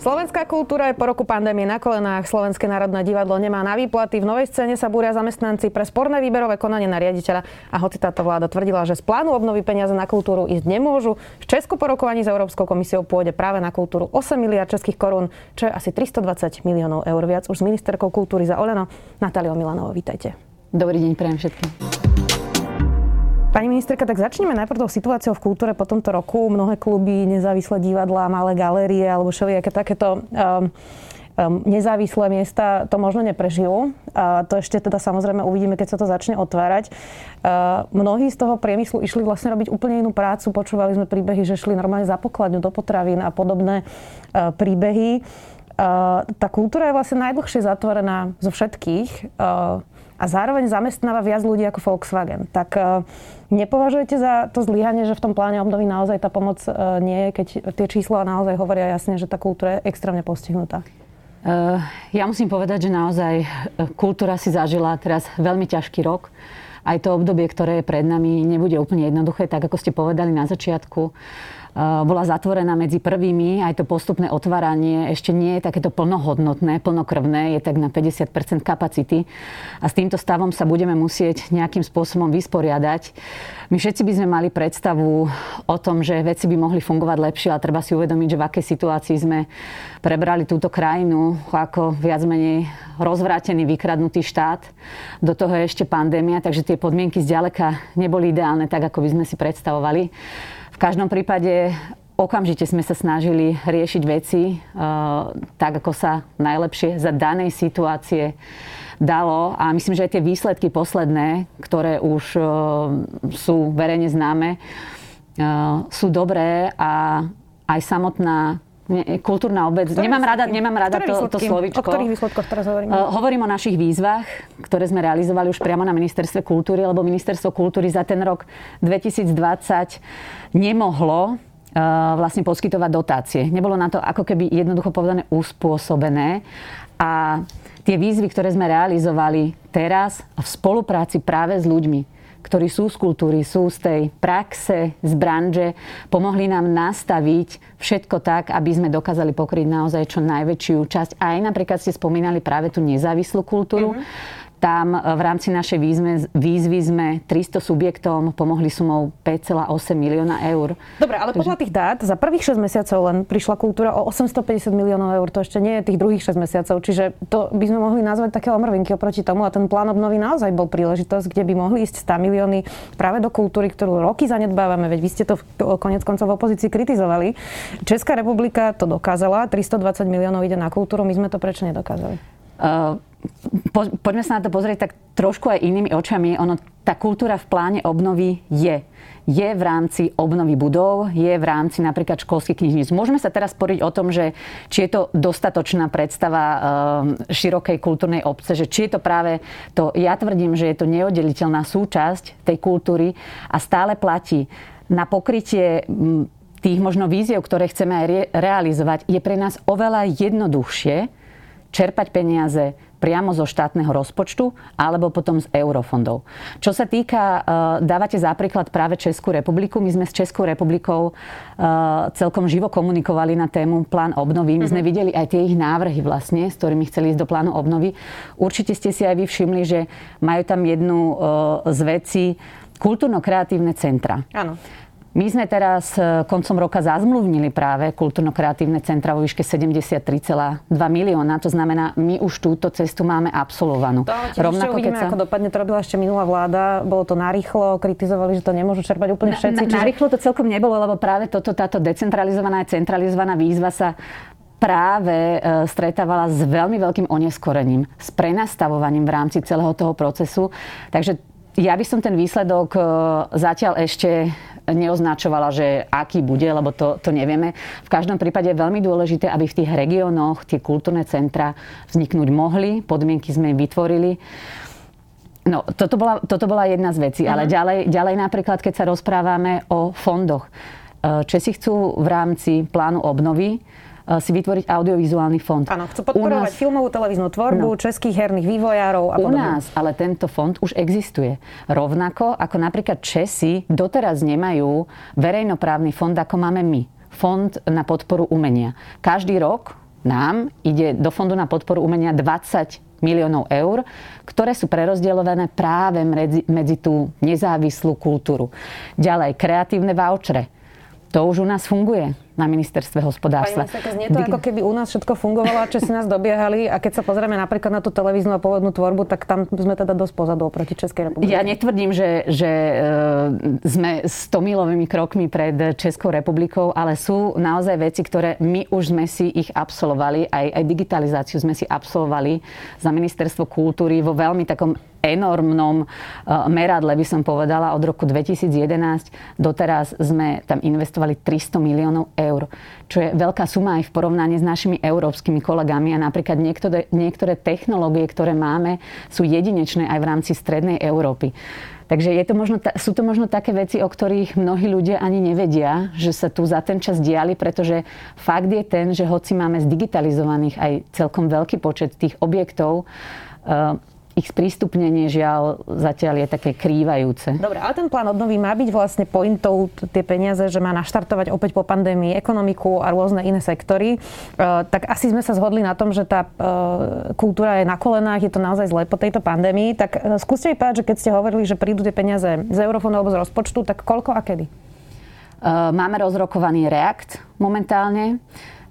Slovenská kultúra je po roku pandémie na kolenách. Slovenské národné divadlo nemá na výplaty. V novej scéne sa búria zamestnanci pre sporné výberové konanie na riaditeľa. A hoci táto vláda tvrdila, že z plánu obnovy peniaze na kultúru ísť nemôžu, v Česku po rokovaní s Európskou komisiou pôjde práve na kultúru 8 miliard českých korún, čo je asi 320 miliónov eur viac. Už s ministerkou kultúry za Oleno, Natáliou Milanovo, vítajte. Dobrý deň, prajem všetkým. Pani ministerka, tak začneme najprv tou situáciou v kultúre po tomto roku. Mnohé kluby, nezávislé divadlá, malé galérie alebo všelijaké takéto um, um, nezávislé miesta to možno neprežijú. A to ešte teda samozrejme uvidíme, keď sa to začne otvárať. Uh, mnohí z toho priemyslu išli vlastne robiť úplne inú prácu. Počúvali sme príbehy, že šli normálne za pokladňu do potravín a podobné uh, príbehy. Uh, tá kultúra je vlastne najdlhšie zatvorená zo všetkých. Uh, a zároveň zamestnáva viac ľudí ako Volkswagen. Tak e, nepovažujete za to zlyhanie, že v tom pláne obnovy naozaj tá pomoc e, nie je, keď tie čísla naozaj hovoria jasne, že tá kultúra je extrémne postihnutá? Uh, ja musím povedať, že naozaj kultúra si zažila teraz veľmi ťažký rok. Aj to obdobie, ktoré je pred nami, nebude úplne jednoduché, tak ako ste povedali na začiatku. Eh, bola zatvorená medzi prvými. Aj to postupné otváranie ešte nie je takéto plnohodnotné, plnokrvné, je tak na 50% kapacity. A s týmto stavom sa budeme musieť nejakým spôsobom vysporiadať. My všetci by sme mali predstavu o tom, že veci by mohli fungovať lepšie, ale treba si uvedomiť, že v akej situácii sme prebrali túto krajinu ako viac menej rozvrátený, vykradnutý štát. Do toho je ešte pandémia, takže tie podmienky zďaleka neboli ideálne tak, ako by sme si predstavovali každom prípade okamžite sme sa snažili riešiť veci uh, tak, ako sa najlepšie za danej situácie dalo. A myslím, že aj tie výsledky posledné, ktoré už uh, sú verejne známe, uh, sú dobré a aj samotná kultúrna obec. Ktoré nemám rada, nemám rada to, to slovičko. O ktorých výsledkoch teraz hovoríme? Uh, hovorím o našich výzvach, ktoré sme realizovali už priamo na ministerstve kultúry, lebo ministerstvo kultúry za ten rok 2020 nemohlo uh, vlastne poskytovať dotácie. Nebolo na to ako keby jednoducho povedané uspôsobené. A tie výzvy, ktoré sme realizovali teraz v spolupráci práve s ľuďmi, ktorí sú z kultúry, sú z tej praxe, z branže, pomohli nám nastaviť všetko tak, aby sme dokázali pokryť naozaj čo najväčšiu časť. Aj napríklad ste spomínali práve tú nezávislú kultúru. Mm-hmm tam e, v rámci našej výzvy, výzvy sme 300 subjektom pomohli sumou 5,8 milióna eur. Dobre, ale podľa tých dát za prvých 6 mesiacov len prišla kultúra o 850 miliónov eur. To ešte nie je tých druhých 6 mesiacov. Čiže to by sme mohli nazvať také omrvinky oproti tomu. A ten plán obnovy naozaj bol príležitosť, kde by mohli ísť 100 milióny práve do kultúry, ktorú roky zanedbávame. Veď vy ste to konec koncov v opozícii kritizovali. Česká republika to dokázala. 320 miliónov ide na kultúru. My sme to prečo nedokázali? Uh, po, poďme sa na to pozrieť tak trošku aj inými očami. Ono, tá kultúra v pláne obnovy je. Je v rámci obnovy budov, je v rámci napríklad školských knižníc. Môžeme sa teraz sporiť o tom, že či je to dostatočná predstava e, širokej kultúrnej obce, že či je to práve to, ja tvrdím, že je to neoddeliteľná súčasť tej kultúry a stále platí na pokrytie tých možno víziev, ktoré chceme aj re- realizovať, je pre nás oveľa jednoduchšie čerpať peniaze priamo zo štátneho rozpočtu alebo potom z eurofondov. Čo sa týka, uh, dávate za príklad práve Českú republiku. My sme s Českou republikou uh, celkom živo komunikovali na tému plán obnovy. My sme mhm. videli aj tie ich návrhy vlastne, s ktorými chceli ísť do plánu obnovy. Určite ste si aj vy všimli, že majú tam jednu uh, z vecí kultúrno-kreatívne centra. Áno. My sme teraz e, koncom roka zazmluvnili práve kultúrno-kreatívne centra vo výške 73,2 milióna. To znamená, my už túto cestu máme absolvovanú. To Rovnako, uvidíme, sa... ako dopadne. To robila ešte minulá vláda. Bolo to narýchlo, kritizovali, že to nemôžu čerpať úplne všetci. Na, na, čiže... Narýchlo to celkom nebolo, lebo práve toto, táto decentralizovaná a centralizovaná výzva sa práve e, stretávala s veľmi veľkým oneskorením, s prenastavovaním v rámci celého toho procesu. Takže ja by som ten výsledok e, zatiaľ ešte neoznačovala, že aký bude, lebo to, to nevieme. V každom prípade je veľmi dôležité, aby v tých regiónoch tie kultúrne centra vzniknúť mohli. Podmienky sme im vytvorili. No, toto bola, toto bola jedna z vecí, ale mhm. ďalej, ďalej napríklad, keď sa rozprávame o fondoch. E, Česi chcú v rámci plánu obnovy si vytvoriť audiovizuálny fond. Áno, chcú podporovať nás... filmovú televíznu tvorbu, no, českých herných vývojárov a podobne. U nás ale tento fond už existuje. Rovnako ako napríklad Česi doteraz nemajú verejnoprávny fond, ako máme my. Fond na podporu umenia. Každý rok nám ide do Fondu na podporu umenia 20 miliónov eur, ktoré sú prerozdeľované práve medzi, medzi tú nezávislú kultúru. Ďalej, kreatívne vouchere. To už u nás funguje na ministerstve hospodárstva. Pani znie to ako keby u nás všetko fungovalo a si nás dobiehali a keď sa pozrieme napríklad na tú televíznu a pôvodnú tvorbu, tak tam sme teda dosť pozadu oproti Českej republike. Ja netvrdím, že, že e, sme 100 milovými krokmi pred Českou republikou, ale sú naozaj veci, ktoré my už sme si ich absolvovali, aj, aj digitalizáciu sme si absolvovali za ministerstvo kultúry vo veľmi takom enormnom eh, meradle, by som povedala. Od roku 2011 doteraz sme tam investovali 300 miliónov eur, čo je veľká suma aj v porovnaní s našimi európskymi kolegami. A napríklad niektoré, niektoré technológie, ktoré máme, sú jedinečné aj v rámci strednej Európy. Takže je to možno, sú to možno také veci, o ktorých mnohí ľudia ani nevedia, že sa tu za ten čas diali, pretože fakt je ten, že hoci máme zdigitalizovaných aj celkom veľký počet tých objektov, eh, ich sprístupnenie žiaľ zatiaľ je také krývajúce. Dobre, ale ten plán obnovy má byť vlastne pointou tie peniaze, že má naštartovať opäť po pandémii ekonomiku a rôzne iné sektory. E, tak asi sme sa zhodli na tom, že tá e, kultúra je na kolenách, je to naozaj zle po tejto pandémii. Tak e, skúste mi povedať, že keď ste hovorili, že prídu tie peniaze z eurofondu alebo z rozpočtu, tak koľko a kedy? Máme rozrokovaný React momentálne.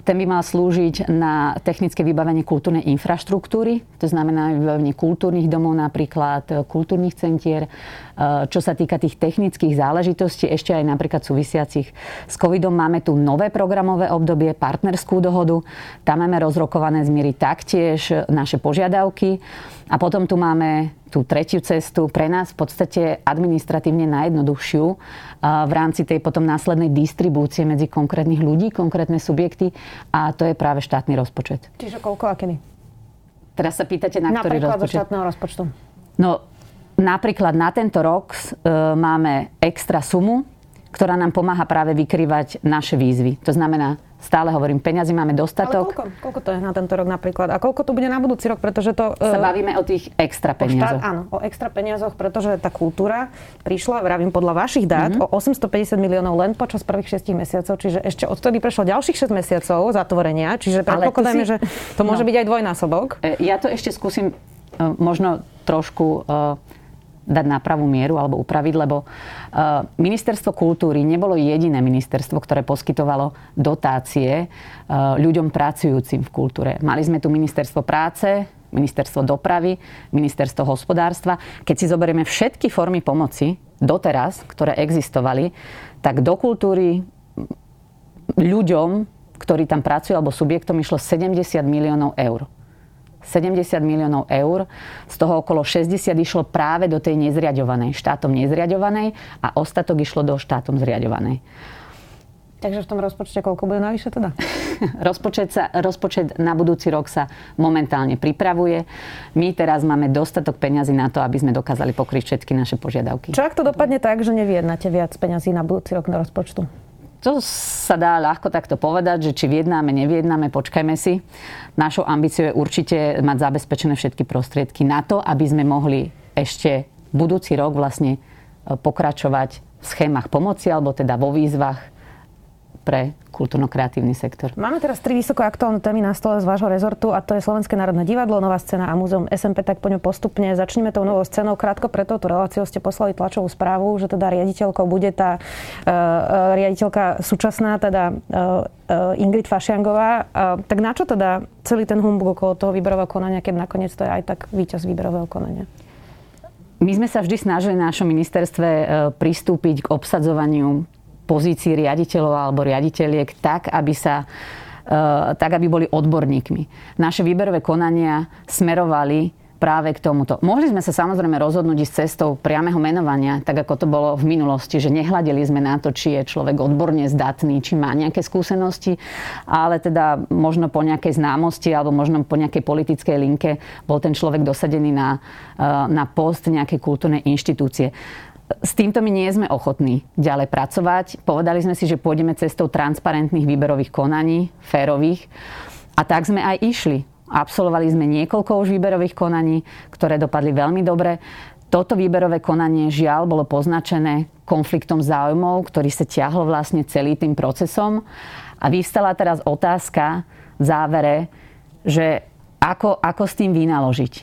Ten by mal slúžiť na technické vybavenie kultúrnej infraštruktúry, to znamená vybavenie kultúrnych domov napríklad, kultúrnych centier. E, čo sa týka tých technických záležitostí, ešte aj napríklad súvisiacich s covidom, máme tu nové programové obdobie, partnerskú dohodu. Tam máme rozrokované zmiery taktiež naše požiadavky. A potom tu máme tú tretiu cestu, pre nás v podstate administratívne najjednoduchšiu v rámci tej potom následnej distribúcie medzi konkrétnych ľudí, konkrétne subjekty a to je práve štátny rozpočet. Čiže koľko a kedy? Teraz sa pýtate, na ktorý rozpočet? Štátneho rozpočtu. No, napríklad na tento rok e, máme extra sumu, ktorá nám pomáha práve vykrývať naše výzvy. To znamená Stále hovorím, peňazí máme dostatok. Ale koľko? Koľko to je na tento rok napríklad? A koľko to bude na budúci rok? Pretože to... Sa uh, bavíme o tých extra peniazoch. áno, o extra peniazoch, pretože tá kultúra prišla, vravím podľa vašich dát, mm-hmm. o 850 miliónov len počas prvých 6 mesiacov. Čiže ešte odtedy prešlo ďalších 6 mesiacov zatvorenia. Čiže predpokladáme, si... že to môže no. byť aj dvojnásobok. E, ja to ešte skúsim e, možno trošku dať na pravú mieru alebo upraviť, lebo uh, ministerstvo kultúry nebolo jediné ministerstvo, ktoré poskytovalo dotácie uh, ľuďom pracujúcim v kultúre. Mali sme tu ministerstvo práce, ministerstvo dopravy, ministerstvo hospodárstva. Keď si zoberieme všetky formy pomoci doteraz, ktoré existovali, tak do kultúry ľuďom, ktorí tam pracujú, alebo subjektom išlo 70 miliónov eur. 70 miliónov eur, z toho okolo 60 išlo práve do tej nezriadovanej, štátom nezriadovanej a ostatok išlo do štátom zriadovanej. Takže v tom rozpočte koľko bude navyše teda? rozpočet, sa, rozpočet na budúci rok sa momentálne pripravuje. My teraz máme dostatok peňazí na to, aby sme dokázali pokryť všetky naše požiadavky. Čo ak to dopadne tak, že nevyjednáte viac peňazí na budúci rok na rozpočtu? To sa dá ľahko takto povedať, že či vyjednáme, nevyjednáme, počkajme si. Našou ambíciou je určite mať zabezpečené všetky prostriedky na to, aby sme mohli ešte budúci rok vlastne e, pokračovať v schémach pomoci alebo teda vo výzvach pre kultúrno-kreatívny sektor. Máme teraz tri vysoko aktuálne témy na stole z vášho rezortu a to je Slovenské národné divadlo, Nová scéna a múzeum SMP, tak poďme postupne. Začneme tou novou scénou. Krátko pre touto reláciou ste poslali tlačovú správu, že teda riaditeľkou bude tá uh, riaditeľka súčasná, teda uh, Ingrid Fašiangová. Uh, tak na čo teda celý ten humbug okolo toho výberového konania, keď nakoniec to je aj tak víťaz výberového konania? My sme sa vždy snažili na našom ministerstve pristúpiť k obsadzovaniu pozícii riaditeľov alebo riaditeľiek tak, aby sa e, tak, aby boli odborníkmi. Naše výberové konania smerovali práve k tomuto. Mohli sme sa samozrejme rozhodnúť ísť cestou priameho menovania, tak ako to bolo v minulosti, že nehľadili sme na to, či je človek odborne zdatný, či má nejaké skúsenosti, ale teda možno po nejakej známosti alebo možno po nejakej politickej linke bol ten človek dosadený na, e, na post nejakej kultúrnej inštitúcie s týmto my nie sme ochotní ďalej pracovať. Povedali sme si, že pôjdeme cestou transparentných výberových konaní, férových. A tak sme aj išli. Absolvovali sme niekoľko už výberových konaní, ktoré dopadli veľmi dobre. Toto výberové konanie žiaľ bolo poznačené konfliktom záujmov, ktorý sa ťahlo vlastne celý tým procesom. A vyvstala teraz otázka v závere, že ako, ako s tým vynaložiť.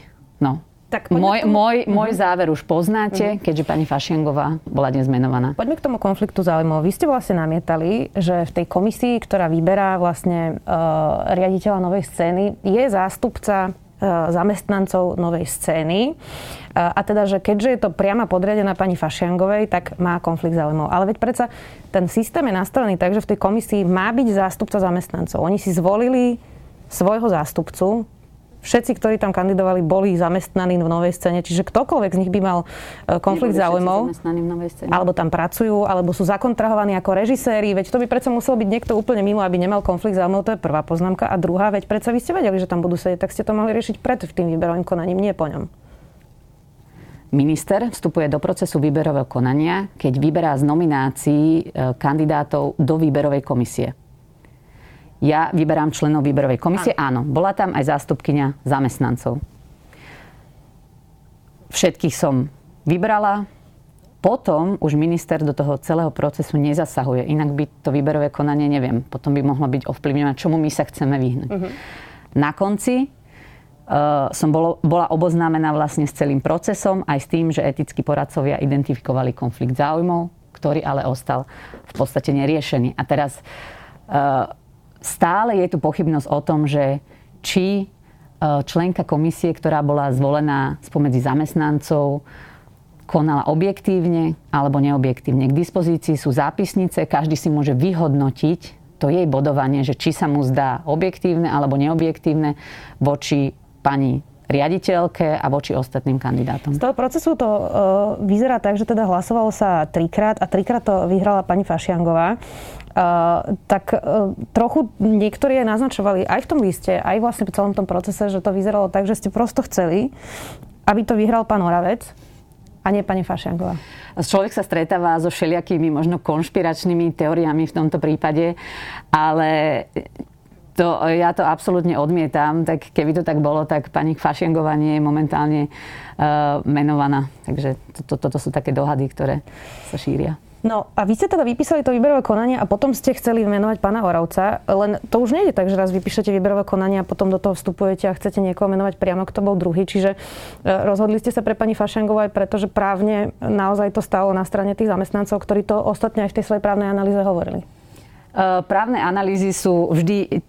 No, tak môj, tomu... môj, môj uh-huh. záver už poznáte, uh-huh. keďže pani Fašiangová bola dnes menovaná. Poďme k tomu konfliktu záujmov. Vy ste vlastne namietali, že v tej komisii, ktorá vyberá vlastne uh, riaditeľa novej scény, je zástupca uh, zamestnancov novej scény. Uh, a teda, že keďže je to priama podriadená pani Fašiangovej, tak má konflikt záujmov. Ale veď predsa ten systém je nastavený tak, že v tej komisii má byť zástupca zamestnancov. Oni si zvolili svojho zástupcu, všetci, ktorí tam kandidovali, boli zamestnaní v novej scéne. Čiže ktokoľvek z nich by mal e, konflikt záujmov, alebo tam pracujú, alebo sú zakontrahovaní ako režiséri, veď to by predsa musel byť niekto úplne mimo, aby nemal konflikt záujmov. To je prvá poznámka. A druhá, veď predsa vy ste vedeli, že tam budú sedieť, tak ste to mohli riešiť pred tým výberovým konaním, nie po ňom. Minister vstupuje do procesu výberového konania, keď vyberá z nominácií e, kandidátov do výberovej komisie ja vyberám členov výberovej komisie. Áno. Bola tam aj zástupkynia zamestnancov. Všetkých som vybrala. Potom už minister do toho celého procesu nezasahuje. Inak by to výberové konanie, neviem, potom by mohlo byť ovplyvňované, čomu my sa chceme vyhnúť. Uh-huh. Na konci uh, som bolo, bola oboznámená vlastne s celým procesom, aj s tým, že etickí poradcovia identifikovali konflikt záujmov, ktorý ale ostal v podstate neriešený. A teraz uh, stále je tu pochybnosť o tom, že či e, členka komisie, ktorá bola zvolená spomedzi zamestnancov, konala objektívne alebo neobjektívne. K dispozícii sú zápisnice, každý si môže vyhodnotiť to jej bodovanie, že či sa mu zdá objektívne alebo neobjektívne voči pani riaditeľke a voči ostatným kandidátom. Z toho procesu to uh, vyzerá tak, že teda hlasovalo sa trikrát a trikrát to vyhrala pani Fašiangová. Uh, tak uh, trochu niektorí aj naznačovali aj v tom liste, aj vlastne po celom tom procese, že to vyzeralo tak, že ste prosto chceli, aby to vyhral pán Oravec a nie pani Fašiangová. Človek sa stretáva so všelijakými možno konšpiračnými teóriami v tomto prípade, ale to, ja to absolútne odmietam, tak keby to tak bolo, tak pani Fašiangová nie je momentálne uh, menovaná. Takže to, to, toto sú také dohady, ktoré sa šíria. No a vy ste teda vypísali to výberové konanie a potom ste chceli menovať pána Oravca, len to už nejde tak, že raz vypíšete výberové konanie a potom do toho vstupujete a chcete niekoho menovať priamo, kto bol druhý. Čiže uh, rozhodli ste sa pre pani Fašangovú aj preto, že právne naozaj to stalo na strane tých zamestnancov, ktorí to ostatne aj v tej svojej právnej analýze hovorili. Uh, právne analýzy sú vždy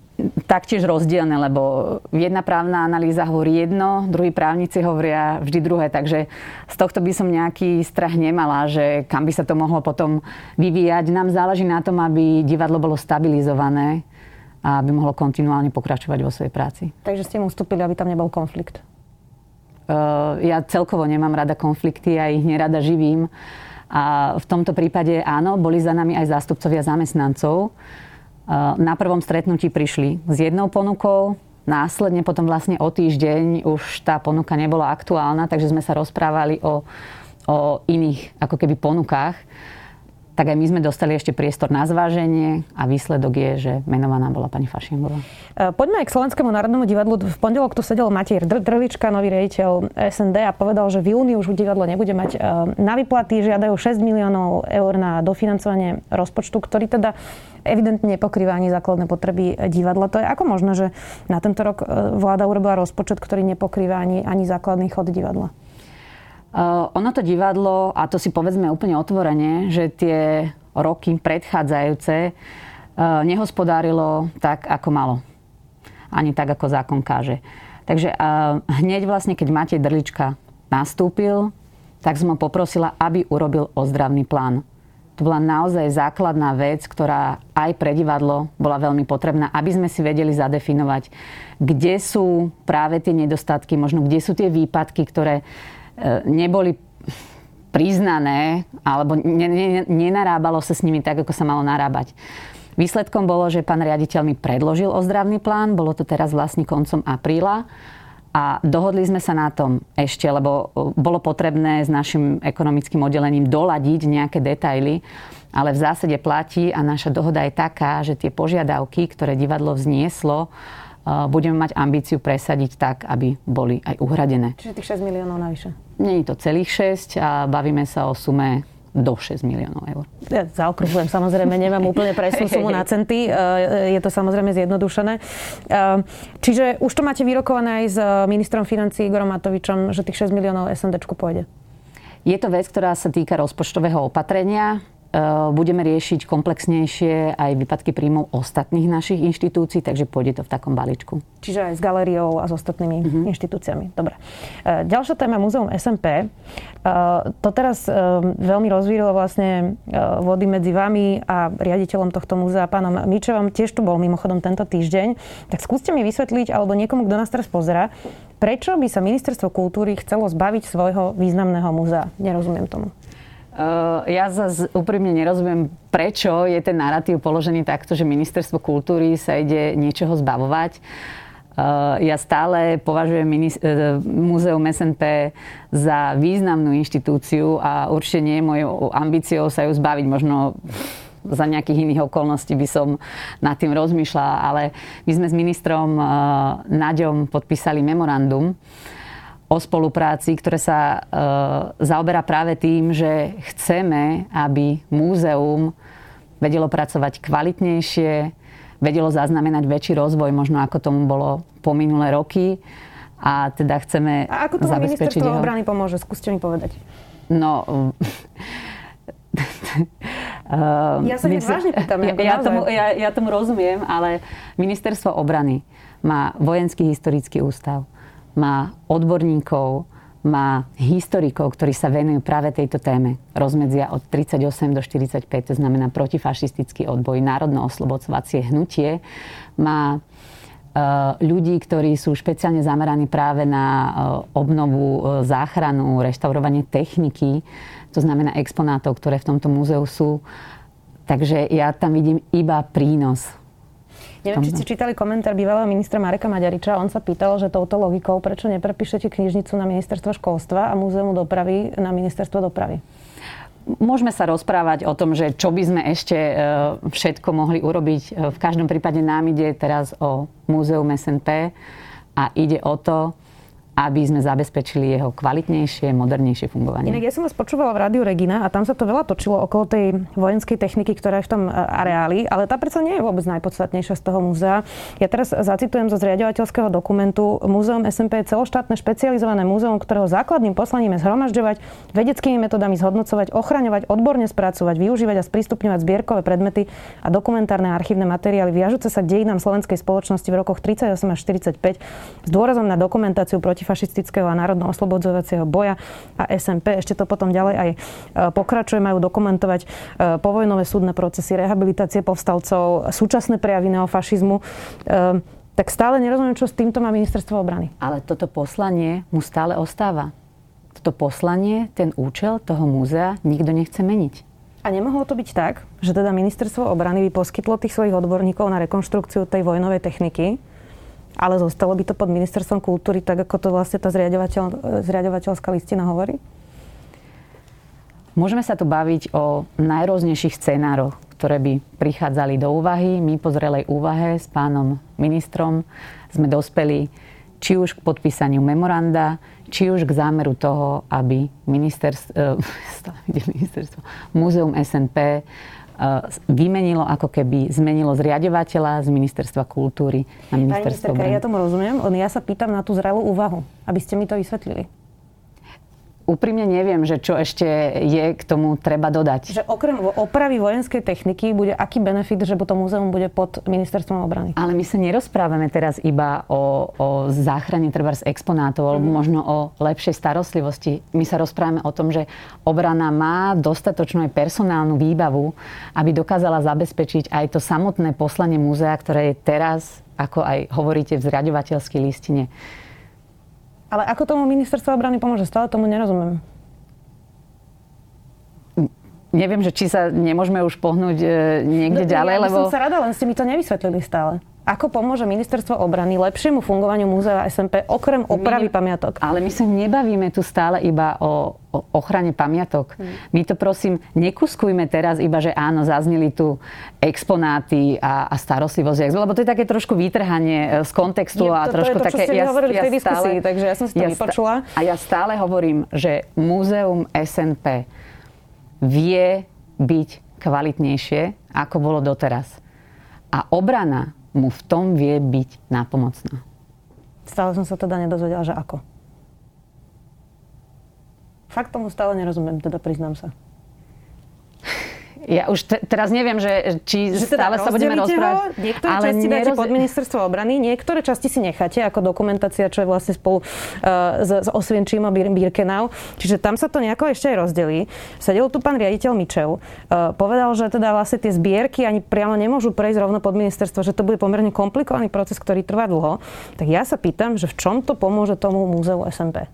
taktiež rozdielne, lebo jedna právna analýza hovorí jedno, druhí právnici hovoria vždy druhé, takže z tohto by som nejaký strach nemala, že kam by sa to mohlo potom vyvíjať. Nám záleží na tom, aby divadlo bolo stabilizované a aby mohlo kontinuálne pokračovať vo svojej práci. Takže ste mu ustúpili, aby tam nebol konflikt? Uh, ja celkovo nemám rada konflikty, ja ich nerada živím. A v tomto prípade áno, boli za nami aj zástupcovia zamestnancov, na prvom stretnutí prišli s jednou ponukou, následne potom vlastne o týždeň už tá ponuka nebola aktuálna, takže sme sa rozprávali o, o iných ako keby ponukách tak aj my sme dostali ešte priestor na zváženie a výsledok je, že menovaná bola pani Fašiengová. E, poďme aj k Slovenskému národnému divadlu. V pondelok tu sedel Matier Drlička, nový riaditeľ SND a povedal, že v júni už divadlo nebude mať e, na vyplaty, žiadajú 6 miliónov eur na dofinancovanie rozpočtu, ktorý teda evidentne nepokrýva ani základné potreby divadla. To je ako možné, že na tento rok e, vláda urobila rozpočet, ktorý nepokrýva ani, ani základný chod divadla? Uh, ono to divadlo, a to si povedzme úplne otvorene, že tie roky predchádzajúce uh, nehospodárilo tak, ako malo. Ani tak, ako zákon káže. Takže uh, hneď vlastne, keď Matej Drlička nastúpil, tak som ho poprosila, aby urobil ozdravný plán. To bola naozaj základná vec, ktorá aj pre divadlo bola veľmi potrebná, aby sme si vedeli zadefinovať, kde sú práve tie nedostatky, možno kde sú tie výpadky, ktoré neboli priznané, alebo ne, ne, nenarábalo sa s nimi tak, ako sa malo narábať. Výsledkom bolo, že pán riaditeľ mi predložil ozdravný plán, bolo to teraz vlastne koncom apríla A dohodli sme sa na tom ešte, lebo bolo potrebné s našim ekonomickým oddelením doladiť nejaké detaily, ale v zásade platí a naša dohoda je taká, že tie požiadavky, ktoré divadlo vznieslo, budeme mať ambíciu presadiť tak, aby boli aj uhradené. Čiže tých 6 miliónov navyše? Nie je to celých 6 a bavíme sa o sume do 6 miliónov eur. Ja zaokrúhľujem, samozrejme, nemám úplne presnú sumu na centy. E, je to samozrejme zjednodušené. E, čiže už to máte vyrokované aj s ministrom financí Igorom Matovičom, že tých 6 miliónov SNDčku pôjde? Je to vec, ktorá sa týka rozpočtového opatrenia. Eh, budeme riešiť komplexnejšie aj výpadky príjmov ostatných našich inštitúcií, takže pôjde to v takom balíčku. Čiže aj s galériou a s ostatnými uh-huh. inštitúciami. Dobre. Eh, ďalšia téma, Múzeum SMP. Eh, to teraz veľmi rozvírilo vlastne vody medzi vami a riaditeľom tohto múzea, pánom Mičevom. Tiež tu bol mimochodom tento týždeň. Tak skúste mi vysvetliť, alebo niekomu, kto nás teraz pozera, prečo by sa Ministerstvo kultúry chcelo zbaviť svojho významného múzea? Nerozumiem tomu. Uh, ja zase úprimne nerozumiem, prečo je ten narratív položený takto, že ministerstvo kultúry sa ide niečoho zbavovať. Uh, ja stále považujem uh, Múzeum SNP za významnú inštitúciu a určite nie je mojou ambíciou sa ju zbaviť. Možno za nejakých iných okolností by som nad tým rozmýšľala, ale my sme s ministrom Naďom podpísali memorandum, o spolupráci, ktoré sa e, zaoberá práve tým, že chceme, aby múzeum vedelo pracovať kvalitnejšie, vedelo zaznamenať väčší rozvoj, možno ako tomu bolo po minulé roky. A teda chceme A ako to zabezpečiť ministerstvo jeho... obrany pomôže? Skúste mi povedať. No, ja sa hneď vážne pýtam. Ja, ja, tomu, ja, ja tomu rozumiem, ale ministerstvo obrany má vojenský historický ústav má odborníkov, má historikov, ktorí sa venujú práve tejto téme. Rozmedzia od 38 do 45, to znamená protifašistický odboj, národno-oslobodcovacie hnutie. Má e, ľudí, ktorí sú špeciálne zameraní práve na e, obnovu, e, záchranu, reštaurovanie techniky, to znamená exponátov, ktoré v tomto múzeu sú. Takže ja tam vidím iba prínos Neviem, či ste čítali komentár bývalého ministra Mareka Maďariča. On sa pýtal, že touto logikou, prečo neprepíšete knižnicu na ministerstvo školstva a múzeum dopravy na ministerstvo dopravy? Môžeme sa rozprávať o tom, že čo by sme ešte e, všetko mohli urobiť. E, v každom prípade nám ide teraz o múzeum SNP a ide o to, aby sme zabezpečili jeho kvalitnejšie, modernejšie fungovanie. Inak ja som vás počúvala v rádiu Regina a tam sa to veľa točilo okolo tej vojenskej techniky, ktorá je v tom e, areáli, ale tá predsa nie je vôbec najpodstatnejšia z toho múzea. Ja teraz zacitujem zo zriadovateľského dokumentu. Múzeum SMP je celoštátne špecializované múzeum, ktorého základným poslaním je zhromažďovať, vedeckými metodami zhodnocovať, ochraňovať, odborne spracovať, využívať a sprístupňovať zbierkové predmety a dokumentárne archívne materiály viažúce sa dejinám slovenskej spoločnosti v rokoch 38 až 45 s dôrazom na dokumentáciu proti protifašistického a národno-oslobodzovacieho boja a SMP. Ešte to potom ďalej aj e, pokračuje, majú dokumentovať e, povojnové súdne procesy, rehabilitácie povstalcov, súčasné prejavy neofašizmu e, tak stále nerozumiem, čo s týmto má ministerstvo obrany. Ale toto poslanie mu stále ostáva. Toto poslanie, ten účel toho múzea nikto nechce meniť. A nemohlo to byť tak, že teda ministerstvo obrany by poskytlo tých svojich odborníkov na rekonštrukciu tej vojnovej techniky, ale zostalo by to pod ministerstvom kultúry, tak ako to vlastne tá zriadovateľ, zriadovateľská listina hovorí? Môžeme sa tu baviť o najrôznejších scenároch, ktoré by prichádzali do úvahy. My po zrelej úvahe s pánom ministrom sme dospeli či už k podpísaniu memoranda, či už k zámeru toho, aby ministerstvo, ministerstvo Múzeum SNP Eh, vymenilo, ako keby zmenilo zriadovateľa z ministerstva kultúry na ministerstvo Pani ja tomu rozumiem, len ja sa pýtam na tú zrelú úvahu, aby ste mi to vysvetlili. Úprimne neviem, že čo ešte je k tomu treba dodať. Že okrem opravy vojenskej techniky bude aký benefit, že to múzeum bude pod ministerstvom obrany? Ale my sa nerozprávame teraz iba o, o záchrane treba z exponátov, alebo mm. možno o lepšej starostlivosti. My sa rozprávame o tom, že obrana má dostatočnú aj personálnu výbavu, aby dokázala zabezpečiť aj to samotné poslanie múzea, ktoré je teraz, ako aj hovoríte v zriadovateľskej listine, ale ako tomu ministerstvo obrany pomôže? Stále tomu nerozumiem. Neviem, že či sa nemôžeme už pohnúť e, niekde no, ďalej, ja lebo... som sa rada, len ste mi to nevysvetlili stále. Ako pomôže ministerstvo obrany lepšiemu fungovaniu múzea SMP okrem opravy my, pamiatok? Ale my sa nebavíme tu stále iba o, o ochrane pamiatok. Hmm. My to prosím, nekuskujme teraz iba, že áno, zaznili tu exponáty a, a starostlivosť, lebo to je také trošku vytrhanie e, z kontextu Je, a to, trošku to to, také... Ja, hovorili ja v tej diskusii, stále, takže ja som si to ja vypočula. a ja stále hovorím, že múzeum SNP vie byť kvalitnejšie, ako bolo doteraz. A obrana mu v tom vie byť nápomocná. Stále som sa teda nedozvedela, že ako. Fakt tomu stále nerozumiem, teda priznám sa. Ja už te, teraz neviem, že či že teda stále sa budeme rozprávať. Ho, niektoré ale časti neroz... dáte pod ministerstvo obrany, niektoré časti si necháte ako dokumentácia, čo je vlastne spolu uh, s, s Osvienčím a Birkenau. Čiže tam sa to nejako ešte aj rozdelí. Sedel tu pán riaditeľ Mičev. Uh, povedal, že teda vlastne tie zbierky ani priamo nemôžu prejsť rovno pod ministerstvo, že to bude pomerne komplikovaný proces, ktorý trvá dlho. Tak ja sa pýtam, že v čom to pomôže tomu múzeu SMP?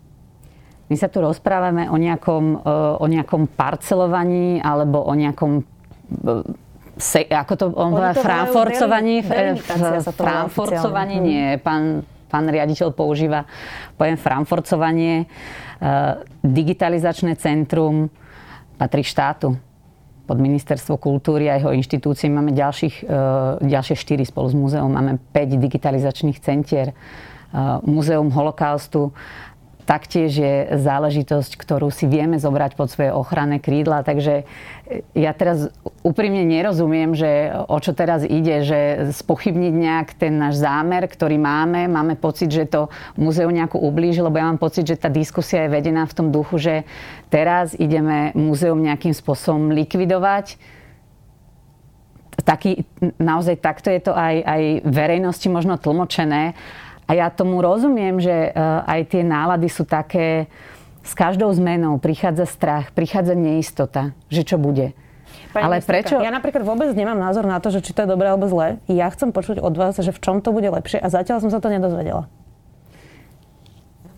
My sa tu rozprávame o nejakom, e, o nejakom parcelovaní alebo o nejakom e, se, ako to on povedal, frankforcovaní, frankforcovaní, nie, pán, pán riaditeľ používa pojem frankforcovanie, e, digitalizačné centrum patrí štátu pod ministerstvo kultúry a jeho inštitúcií. Máme ďalších, ďalšie štyri spolu s múzeum. Máme 5 digitalizačných centier. Múzeum holokaustu taktiež je záležitosť, ktorú si vieme zobrať pod svoje ochranné krídla. Takže ja teraz úprimne nerozumiem, že o čo teraz ide, že spochybniť nejak ten náš zámer, ktorý máme. Máme pocit, že to múzeu nejako ublíži, lebo ja mám pocit, že tá diskusia je vedená v tom duchu, že teraz ideme múzeum nejakým spôsobom likvidovať taký, naozaj takto je to aj, aj verejnosti možno tlmočené a ja tomu rozumiem, že e, aj tie nálady sú také, s každou zmenou prichádza strach, prichádza neistota, že čo bude. Pani Ale prečo? Ja napríklad vôbec nemám názor na to, že či to je dobré alebo zlé. Ja chcem počuť od vás, že v čom to bude lepšie a zatiaľ som sa to nedozvedela.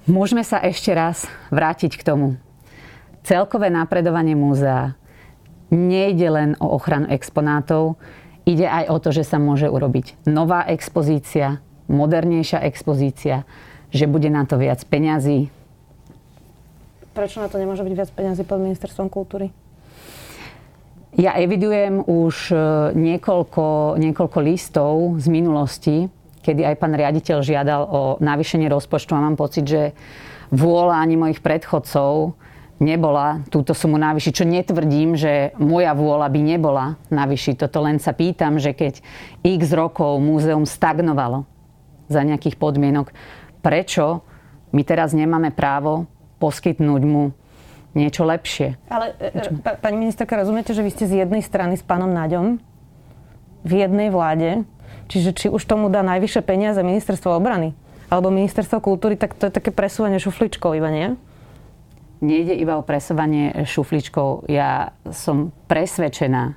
Môžeme sa ešte raz vrátiť k tomu. Celkové napredovanie múzea nejde len o ochranu exponátov, ide aj o to, že sa môže urobiť nová expozícia, modernejšia expozícia, že bude na to viac peňazí. Prečo na to nemôže byť viac peňazí pod ministerstvom kultúry? Ja evidujem už e, niekoľko, niekoľko listov z minulosti, kedy aj pán riaditeľ žiadal o navýšenie rozpočtu a mám pocit, že vôľa ani mojich predchodcov nebola túto sumu navýšiť. Čo netvrdím, že moja vôľa by nebola navýšiť. Toto len sa pýtam, že keď x rokov múzeum stagnovalo, za nejakých podmienok. Prečo my teraz nemáme právo poskytnúť mu niečo lepšie? Ale, e, pa, pani ministerka, rozumiete, že vy ste z jednej strany s pánom Naďom v jednej vláde, čiže či už tomu dá najvyššie peniaze ministerstvo obrany alebo ministerstvo kultúry, tak to je také presúvanie šufličkou iba, nie? Nejde iba o presúvanie šufličkou. Ja som presvedčená,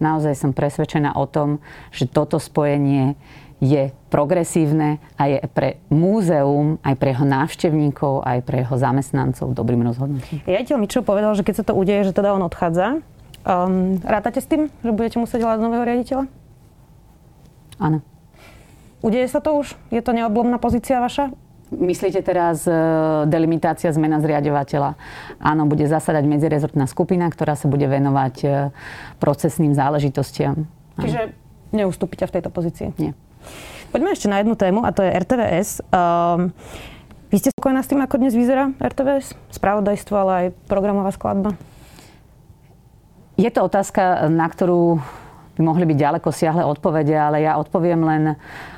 naozaj som presvedčená o tom, že toto spojenie je progresívne a je pre múzeum, aj pre jeho návštevníkov, aj pre jeho zamestnancov dobrým rozhodnutím. Riaditeľ Mičov povedal, že keď sa to udeje, že teda on odchádza. Um, rátate s tým, že budete musieť hľadať nového riaditeľa? Áno. Udeje sa to už? Je to neoblomná pozícia vaša? Myslíte teraz e, delimitácia zmena zriadovateľa? Áno, bude zasadať medzirezortná skupina, ktorá sa bude venovať e, procesným záležitostiam. Čiže neustúpite v tejto pozícii? Nie. Poďme ešte na jednu tému a to je RTVS. Um, vy ste spokojná s tým, ako dnes vyzerá RTVS? Spravodajstvo, ale aj programová skladba? Je to otázka, na ktorú by mohli byť ďaleko siahle odpovede, ale ja odpoviem len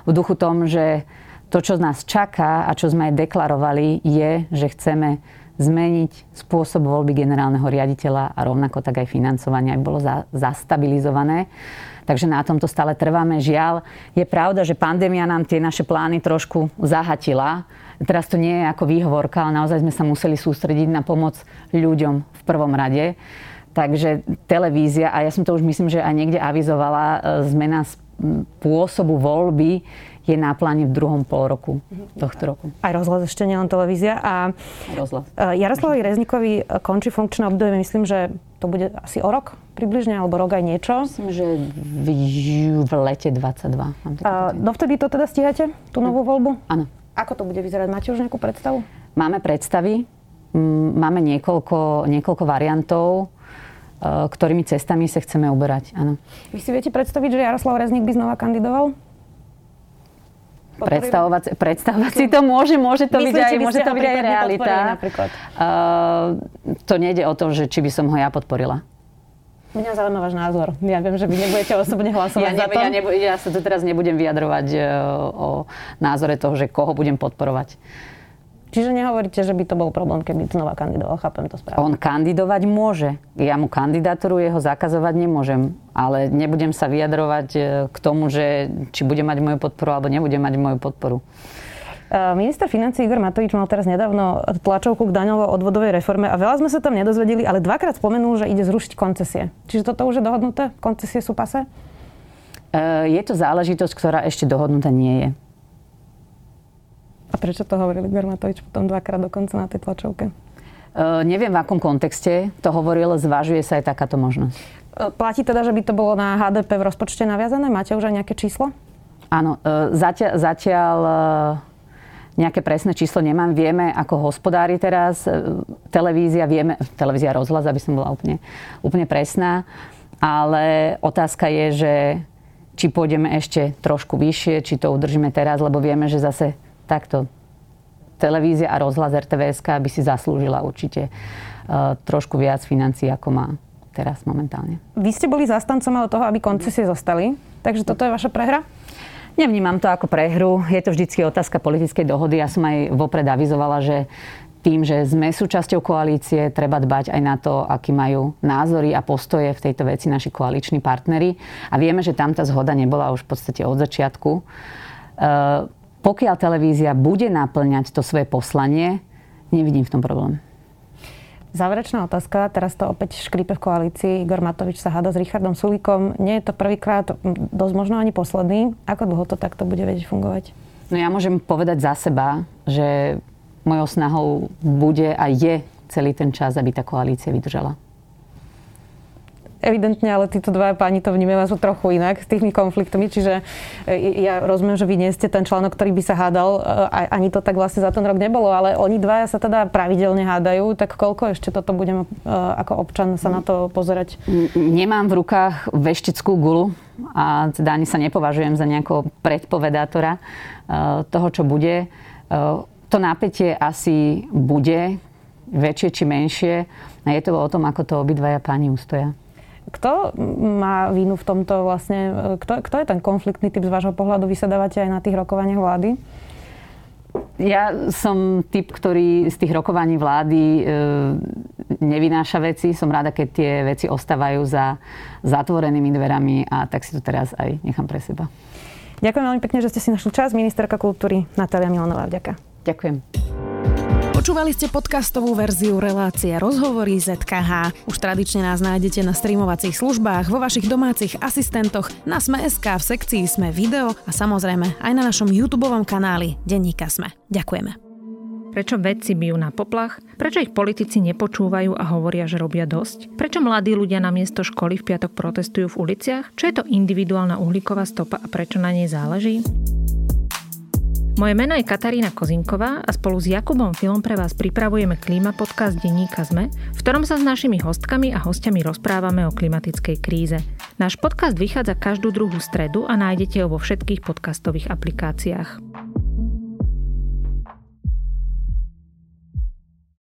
v duchu tom, že to, čo nás čaká a čo sme aj deklarovali, je, že chceme zmeniť spôsob voľby generálneho riaditeľa a rovnako tak aj financovanie, aby bolo za, zastabilizované. Takže na tomto stále trváme. Žiaľ, je pravda, že pandémia nám tie naše plány trošku zahatila. Teraz to nie je ako výhovorka, ale naozaj sme sa museli sústrediť na pomoc ľuďom v prvom rade. Takže televízia, a ja som to už myslím, že aj niekde avizovala, e, zmena spôsobu voľby je na pláne v druhom pol roku tohto roku. Aj rozhlas ešte, nielen televízia. A. E, Jaroslavovi Reznikovi končí funkčné obdobie, myslím, že To bude asi o rok približne, alebo rok aj niečo. Myslím, že v, v lete 22. A dovtedy to teda stíhate, tú novú voľbu? Áno. Ako to bude vyzerať? Máte už nejakú predstavu? Máme predstavy, máme niekoľko, niekoľko variantov, e, ktorými cestami sa chceme uberať. Áno. Vy si viete predstaviť, že Jaroslav Rezník by znova kandidoval? Predstavovať, predstavovať si to môže, môže to byť aj, môže to byť aj realita. Uh, to nejde o to, že či by som ho ja podporila. Mňa zaujíma váš názor. Ja viem, že vy nebudete osobne hlasovať ja za to. Ja, nebu- ja sa tu teraz nebudem vyjadrovať uh, o názore toho, že koho budem podporovať. Čiže nehovoríte, že by to bol problém, keby znova kandidoval, chápem to správne. On kandidovať môže. Ja mu kandidatúru jeho zakazovať nemôžem. Ale nebudem sa vyjadrovať e, k tomu, že či bude mať moju podporu alebo nebude mať moju podporu. E, minister financí Igor Matovič mal teraz nedávno tlačovku k daňovo-odvodovej reforme a veľa sme sa tam nedozvedeli, ale dvakrát spomenul, že ide zrušiť koncesie. Čiže toto už je dohodnuté? Koncesie sú pase? E, je to záležitosť, ktorá ešte dohodnutá nie je. Prečo to hovoril Igor Matovič potom dvakrát dokonca na tej tlačovke? Uh, neviem, v akom kontexte to hovoril, zvažuje sa aj takáto možnosť. Uh, platí teda, že by to bolo na HDP v rozpočte naviazané? Máte už aj nejaké číslo? Áno, uh, zatiaľ, zatiaľ nejaké presné číslo nemám. Vieme, ako hospodári teraz televízia, vieme, televízia rozhlas, aby som bola úplne, úplne presná, ale otázka je, že či pôjdeme ešte trošku vyššie, či to udržíme teraz, lebo vieme, že zase takto televízia a rozhlas RTVS by si zaslúžila určite uh, trošku viac financií, ako má teraz momentálne. Vy ste boli zastancom ale toho, aby koncesie zostali, takže toto je vaša prehra? Nevnímam to ako prehru. Je to vždycky otázka politickej dohody. Ja som aj vopred avizovala, že tým, že sme súčasťou koalície, treba dbať aj na to, aký majú názory a postoje v tejto veci naši koaliční partnery. A vieme, že tam tá zhoda nebola už v podstate od začiatku. Uh, pokiaľ televízia bude naplňať to svoje poslanie, nevidím v tom problém. Záverečná otázka, teraz to opäť škrípe v koalícii. Igor Matovič sa hada s Richardom Sulíkom. Nie je to prvýkrát, dosť možno ani posledný. Ako dlho to takto bude vedieť fungovať? No ja môžem povedať za seba, že mojou snahou bude a je celý ten čas, aby tá koalícia vydržala evidentne, ale títo dva páni to vnímajú trochu inak s tými konfliktmi, čiže e, ja rozumiem, že vy nie ste ten článok, ktorý by sa hádal, e, ani to tak vlastne za ten rok nebolo, ale oni dvaja sa teda pravidelne hádajú, tak koľko ešte toto budem e, ako občan sa na to pozerať? Nemám v rukách veštickú gulu a teda ani sa nepovažujem za nejakého predpovedátora toho, čo bude. To napätie asi bude, väčšie či menšie. A je to o tom, ako to obidvaja páni ustoja. Kto má vínu v tomto vlastne? Kto, kto je ten konfliktný typ z vášho pohľadu? Vy sa dávate aj na tých rokovaniach vlády? Ja som typ, ktorý z tých rokovaní vlády e, nevynáša veci. Som rada, keď tie veci ostávajú za zatvorenými dverami a tak si to teraz aj nechám pre seba. Ďakujem veľmi pekne, že ste si našli čas. Ministerka kultúry Natália Milanová. Vďaka. Ďakujem. Počúvali ste podcastovú verziu relácie Rozhovory ZKH. Už tradične nás nájdete na streamovacích službách, vo vašich domácich asistentoch, na Sme.sk, v sekcii Sme video a samozrejme aj na našom YouTube kanáli Denníka Sme. Ďakujeme. Prečo vedci bijú na poplach? Prečo ich politici nepočúvajú a hovoria, že robia dosť? Prečo mladí ľudia na miesto školy v piatok protestujú v uliciach? Čo je to individuálna uhlíková stopa a prečo na nej záleží? Moje meno je Katarína Kozinková a spolu s Jakubom Filom pre vás pripravujeme klíma podcast denníka ZME, v ktorom sa s našimi hostkami a hostiami rozprávame o klimatickej kríze. Náš podcast vychádza každú druhú stredu a nájdete ho vo všetkých podcastových aplikáciách.